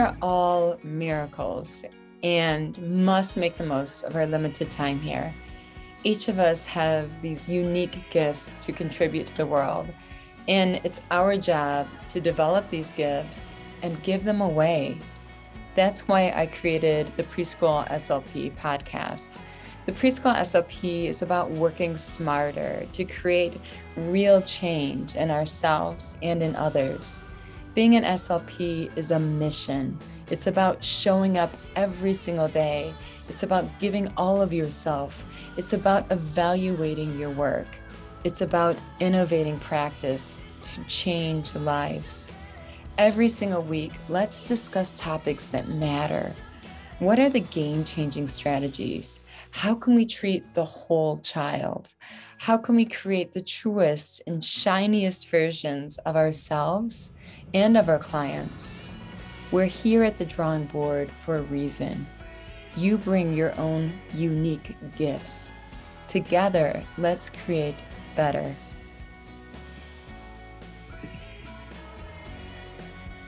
are all miracles and must make the most of our limited time here. Each of us have these unique gifts to contribute to the world, and it's our job to develop these gifts and give them away. That's why I created the Preschool SLP podcast. The Preschool SLP is about working smarter to create real change in ourselves and in others. Being an SLP is a mission. It's about showing up every single day. It's about giving all of yourself. It's about evaluating your work. It's about innovating practice to change lives. Every single week, let's discuss topics that matter. What are the game changing strategies? How can we treat the whole child? How can we create the truest and shiniest versions of ourselves and of our clients? We're here at the drawing board for a reason. You bring your own unique gifts. Together, let's create better.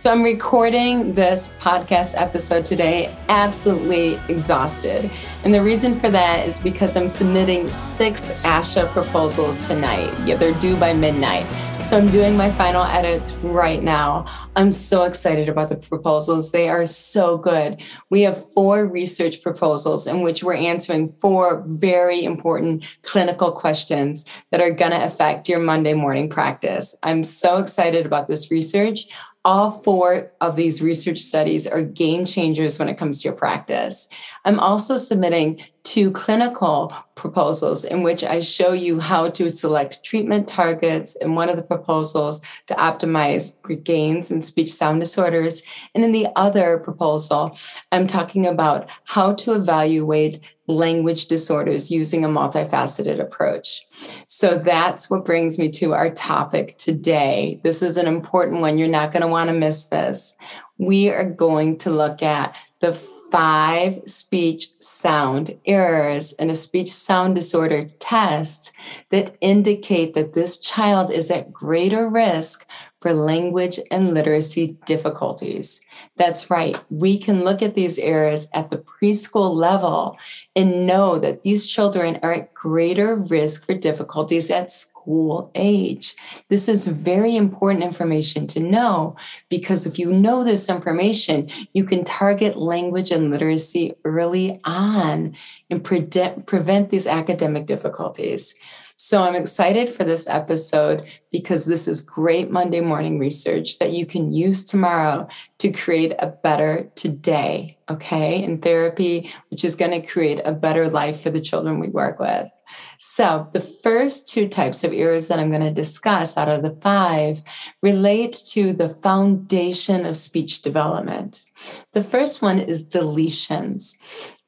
So I'm recording this podcast episode today absolutely exhausted. And the reason for that is because I'm submitting six ASHA proposals tonight. Yeah, they're due by midnight. So I'm doing my final edits right now. I'm so excited about the proposals. They are so good. We have four research proposals in which we're answering four very important clinical questions that are going to affect your Monday morning practice. I'm so excited about this research all four of these research studies are game changers when it comes to your practice. I'm also submitting two clinical proposals in which I show you how to select treatment targets in one of the proposals to optimize gains in speech sound disorders. And in the other proposal, I'm talking about how to evaluate language disorders using a multifaceted approach. So that's what brings me to our topic today. This is an important one. You're not going to want to miss this. We are going to look at the five speech sound errors in a speech sound disorder test that indicate that this child is at greater risk for language and literacy difficulties. That's right. We can look at these errors at the preschool level and know that these children are at greater risk for difficulties at school age. This is very important information to know because if you know this information, you can target language and literacy early on and pre- prevent these academic difficulties. So I'm excited for this episode because this is great Monday morning research that you can use tomorrow to create a better today, okay, in therapy, which is going to create a better life for the children we work with. So, the first two types of errors that I'm going to discuss out of the five relate to the foundation of speech development. The first one is deletions.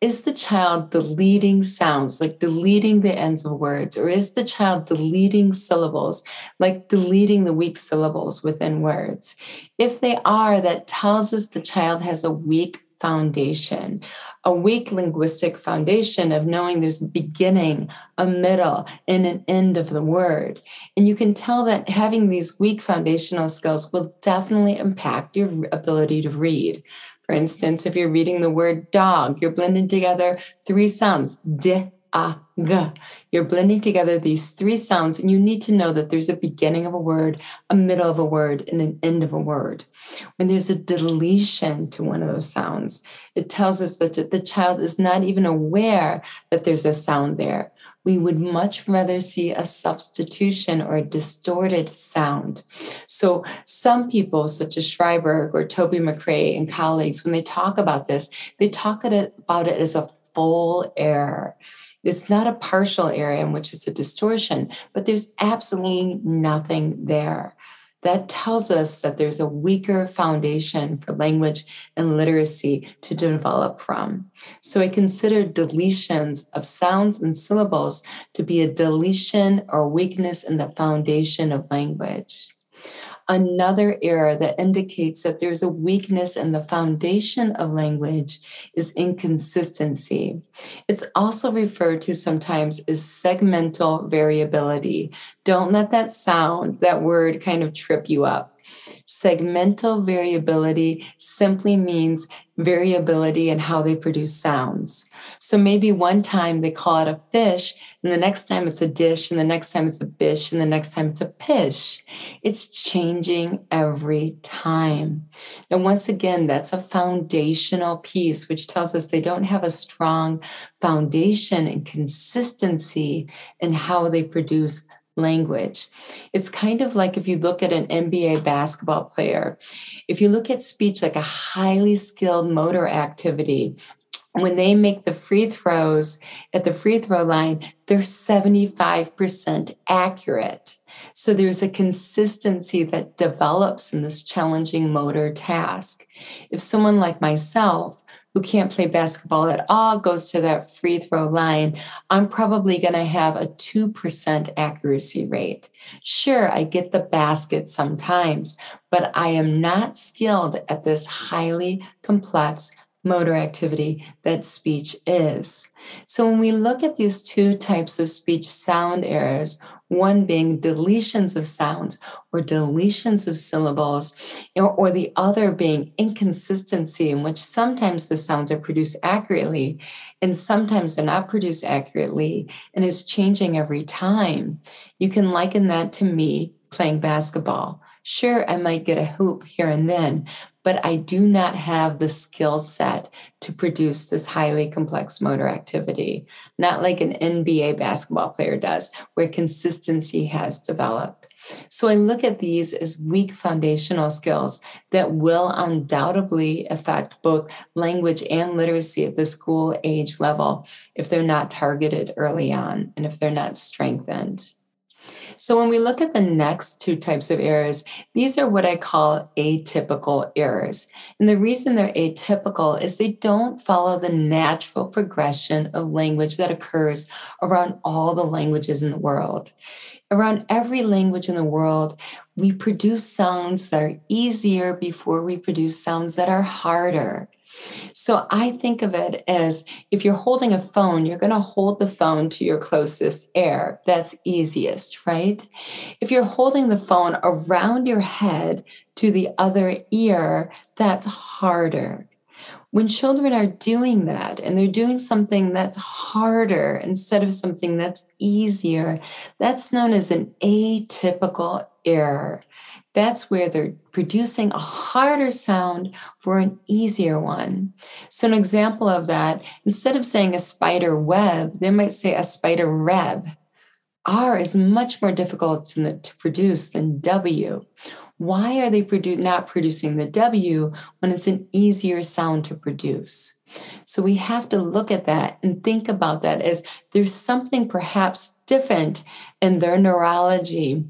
Is the child deleting sounds, like deleting the ends of words, or is the child deleting syllables, like deleting the weak syllables within words? If they are, that tells us the child has a weak foundation, a weak linguistic foundation of knowing there's a beginning, a middle, and an end of the word. And you can tell that having these weak foundational skills will definitely impact your ability to read. For instance, if you're reading the word dog, you're blending together three sounds, d, Ah, a, g. You're blending together these three sounds, and you need to know that there's a beginning of a word, a middle of a word, and an end of a word. When there's a deletion to one of those sounds, it tells us that the child is not even aware that there's a sound there. We would much rather see a substitution or a distorted sound. So, some people, such as Shriberg or Toby Macrae and colleagues, when they talk about this, they talk about it as a full error. It's not a partial area in which it's a distortion, but there's absolutely nothing there. That tells us that there's a weaker foundation for language and literacy to develop from. So I consider deletions of sounds and syllables to be a deletion or weakness in the foundation of language another error that indicates that there's a weakness in the foundation of language is inconsistency. It's also referred to sometimes as segmental variability. Don't let that sound, that word kind of trip you up. Segmental variability simply means variability in how they produce sounds. So maybe one time they call it a fish, and the next time it's a dish, and the next time it's a bish, and the next time it's a pish. It's changing every time. And once again, that's a foundational piece, which tells us they don't have a strong foundation and consistency in how they produce language. It's kind of like if you look at an NBA basketball player, if you look at speech like a highly skilled motor activity, when they make the free throws at the free throw line, they're 75% accurate. So there's a consistency that develops in this challenging motor task. If someone like myself, who can't play basketball at all goes to that free throw line, I'm probably going to have a 2% accuracy rate. Sure, I get the basket sometimes, but I am not skilled at this highly complex motor activity that speech is. So, when we look at these two types of speech sound errors, one being deletions of sounds or deletions of syllables, or, or, the other being inconsistency, in which sometimes the sounds are produced accurately and sometimes they're not produced accurately, and it's changing every time, you can liken that to me playing basketball. Sure, I might get a hoop here and then, but I do not have the skill set to produce this highly complex motor activity, not like an NBA basketball player does, where consistency has developed. So I look at these as weak foundational skills that will undoubtedly affect both language and literacy at the school age level if they're not targeted early on and if they're not strengthened. So when we look at the next two types of errors, these are what I call atypical errors. And the reason they're atypical is they don't follow the natural progression of language that occurs around all the languages in the world. Around every language in the world, we produce sounds that are easier before we produce sounds that are harder. So I think of it as if you're holding a phone, you're going to hold the phone to your closest ear. That's easiest, right? If you're holding the phone around your head to the other ear, that's harder. When children are doing that and they're doing something that's harder instead of something that's easier, that's known as an atypical error that's where they're producing a harder sound for an easier one. So, an example of that, instead of saying a spider web, they might say a spider reb. R is much more difficult to, produce than W. Why are they produ- not producing the W when it's an easier sound to produce? So we have to look at that and think about that as there's something perhaps different in their neurology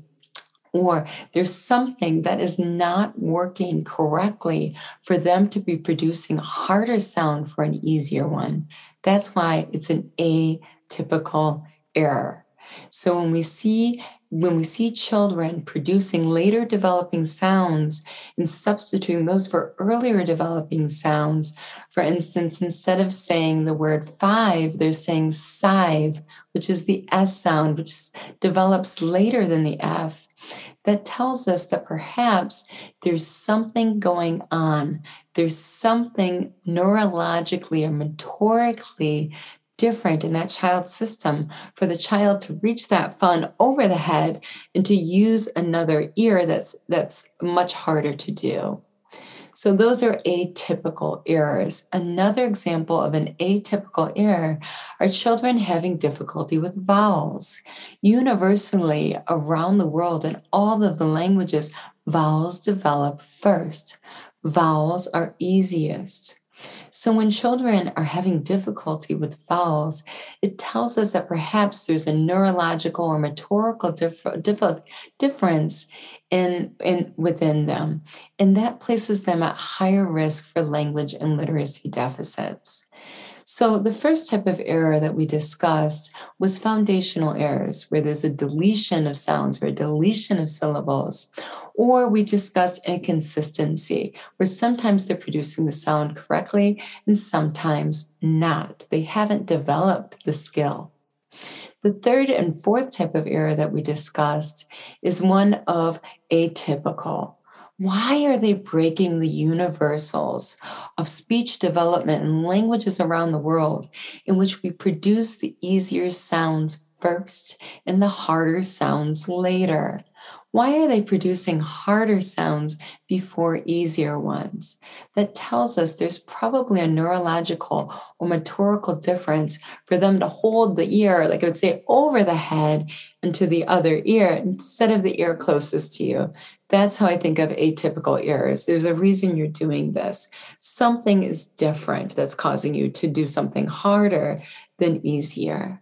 or there's something that is not working correctly for them to be producing a harder sound for an easier one. That's why it's an atypical error. So when we see when we see children producing later developing sounds and substituting those for earlier developing sounds, for instance, instead of saying the word five, they're saying sive, which is the S sound, which develops later than the F that tells us that perhaps there's something going on. There's something neurologically or motorically different in that child's system for the child to reach that fun over the head and to use another ear that's that's much harder to do. So those are atypical errors. Another example of an atypical error are children having difficulty with vowels. Universally around the world in all of the languages, vowels develop first. Vowels are easiest. So, when children are having difficulty with vowels, it tells us that perhaps there's a neurological or motorical dif- dif- difference in, in within them, and that places them at higher risk for language and literacy deficits. So, the first type of error that we discussed was foundational errors, where there's a deletion of sounds, or a deletion of syllables. Or we discussed inconsistency, where sometimes they're producing the sound correctly and sometimes not. They haven't developed the skill. The third and fourth type of error that we discussed is one of atypical. Why are they breaking the universals of speech development in languages around the world in which we produce the easier sounds first and the harder sounds later? Why are they producing harder sounds before easier ones? That tells us there's probably a neurological or motorical difference for them to hold the ear, like I would say, over the head and to the other ear instead of the ear closest to you. That's how I think of atypical ears. There's a reason you're doing this. Something is different that's causing you to do something harder than easier.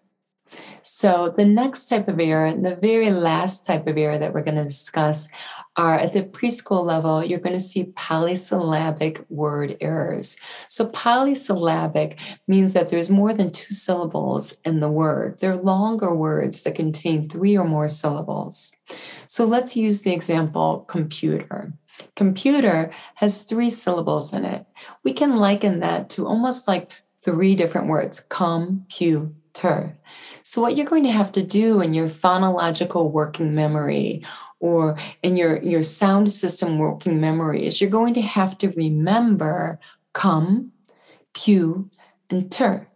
So, the next type of error, the very last type of error that we're going to discuss, are at the preschool level, you're going to see polysyllabic word errors. So, polysyllabic means that there's more than two syllables in the word. They're longer words that contain three or more syllables. So, let's use the example computer. Computer has three syllables in it. We can liken that to almost like three different words computer. So, what you're going to have to do in your phonological working memory or in your, your sound system working memory is you're going to have to remember come, pew, and ter.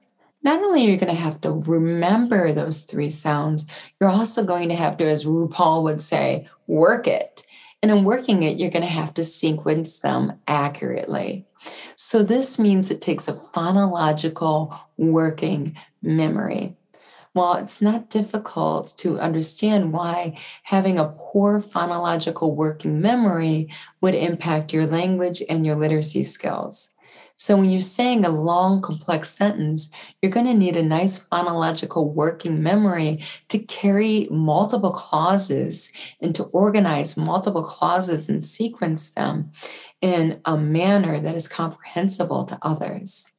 Not only are you going to have to remember those three sounds, you're also going to have to, as RuPaul would say, work it. And in working it, you're going to have to sequence them accurately. So, this means it takes a phonological working memory. While it's not difficult to understand why having a poor phonological working memory would impact your language and your literacy skills. So, when you're saying a long, complex sentence, you're going to need a nice phonological working memory to carry multiple clauses and to organize multiple clauses and sequence them in a manner that is comprehensible to others.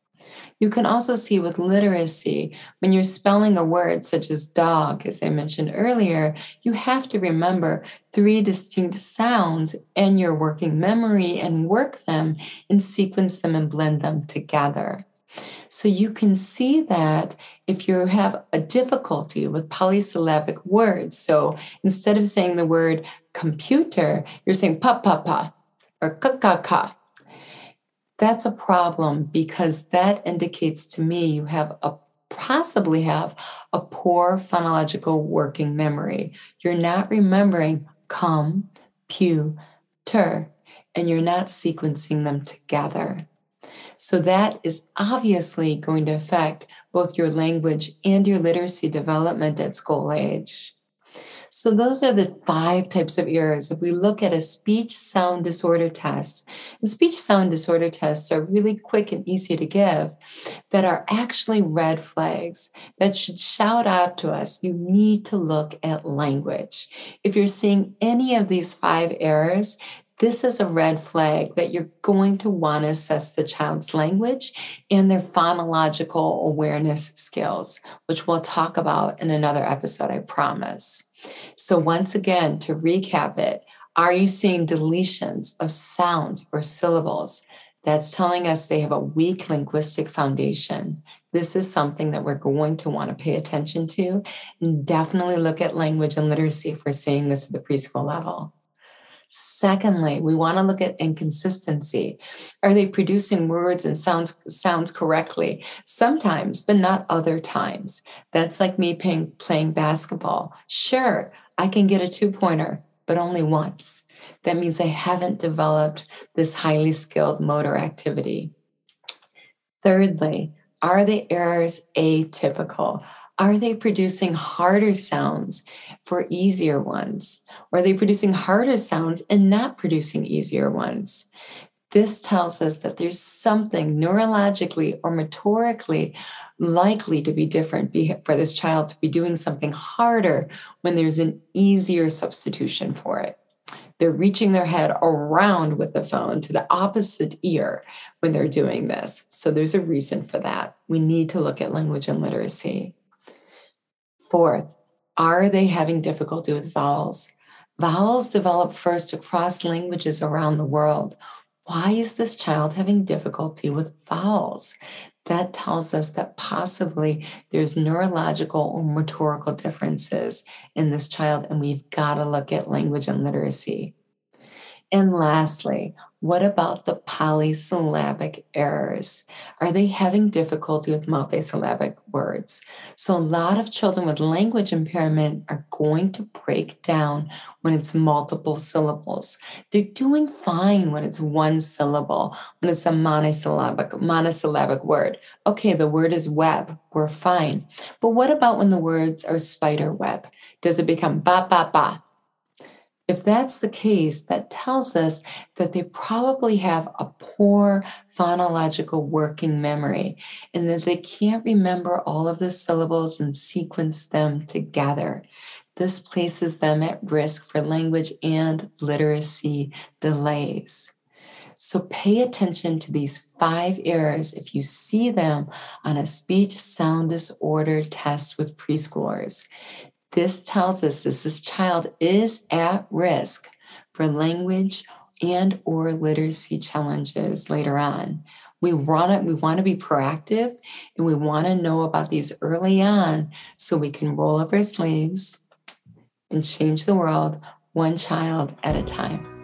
You can also see with literacy, when you're spelling a word such as dog, as I mentioned earlier, you have to remember three distinct sounds in your working memory and work them and sequence them and blend them together. So you can see that if you have a difficulty with polysyllabic words, so instead of saying the word computer, you're saying pa pa pa or ka ka ka that's a problem because that indicates to me you have a possibly have a poor phonological working memory. You're not remembering come, pew, ter, and you're not sequencing them together. So that is obviously going to affect both your language and your literacy development at school age. So, those are the five types of errors. If we look at a speech sound disorder test, and speech sound disorder tests are really quick and easy to give, that are actually red flags that should shout out to us you need to look at language. If you're seeing any of these five errors, this is a red flag that you're going to want to assess the child's language and their phonological awareness skills, which we'll talk about in another episode, I promise. So, once again, to recap it, are you seeing deletions of sounds or syllables? That's telling us they have a weak linguistic foundation. This is something that we're going to want to pay attention to and definitely look at language and literacy if we're seeing this at the preschool level. Secondly, we want to look at inconsistency. Are they producing words and sounds sounds correctly? Sometimes, but not other times. That's like me playing, playing basketball. Sure, I can get a two pointer, but only once. That means I haven't developed this highly skilled motor activity. Thirdly, are the errors atypical? Are they producing harder sounds for easier ones? Or are they producing harder sounds and not producing easier ones? This tells us that there's something neurologically or motorically likely to be different for this child to be doing something harder when there's an easier substitution for it. They're reaching their head around with the phone to the opposite ear when they're doing this. So there's a reason for that. We need to look at language and literacy. Fourth, are they having difficulty with vowels? Vowels develop first across languages around the world. Why is this child having difficulty with vowels? That tells us that possibly there's neurological or motorical differences in this child, and we've got to look at language and literacy. And lastly, what about the polysyllabic errors? Are they having difficulty with multisyllabic words? So, a lot of children with language impairment are going to break down when it's multiple syllables. They're doing fine when it's one syllable, when it's a monosyllabic, monosyllabic word. Okay, the word is web, we're fine. But what about when the words are spider web? Does it become ba, ba, ba? If that's the case, that tells us that they probably have a poor phonological working memory and that they can't remember all of the syllables and sequence them together. This places them at risk for language and literacy delays. So pay attention to these five errors if you see them on a speech sound disorder test with preschoolers. This tells us that this child is at risk for language and or literacy challenges later on. We want to, we want to be proactive and we want to know about these early on so we can roll up our sleeves and change the world one child at a time.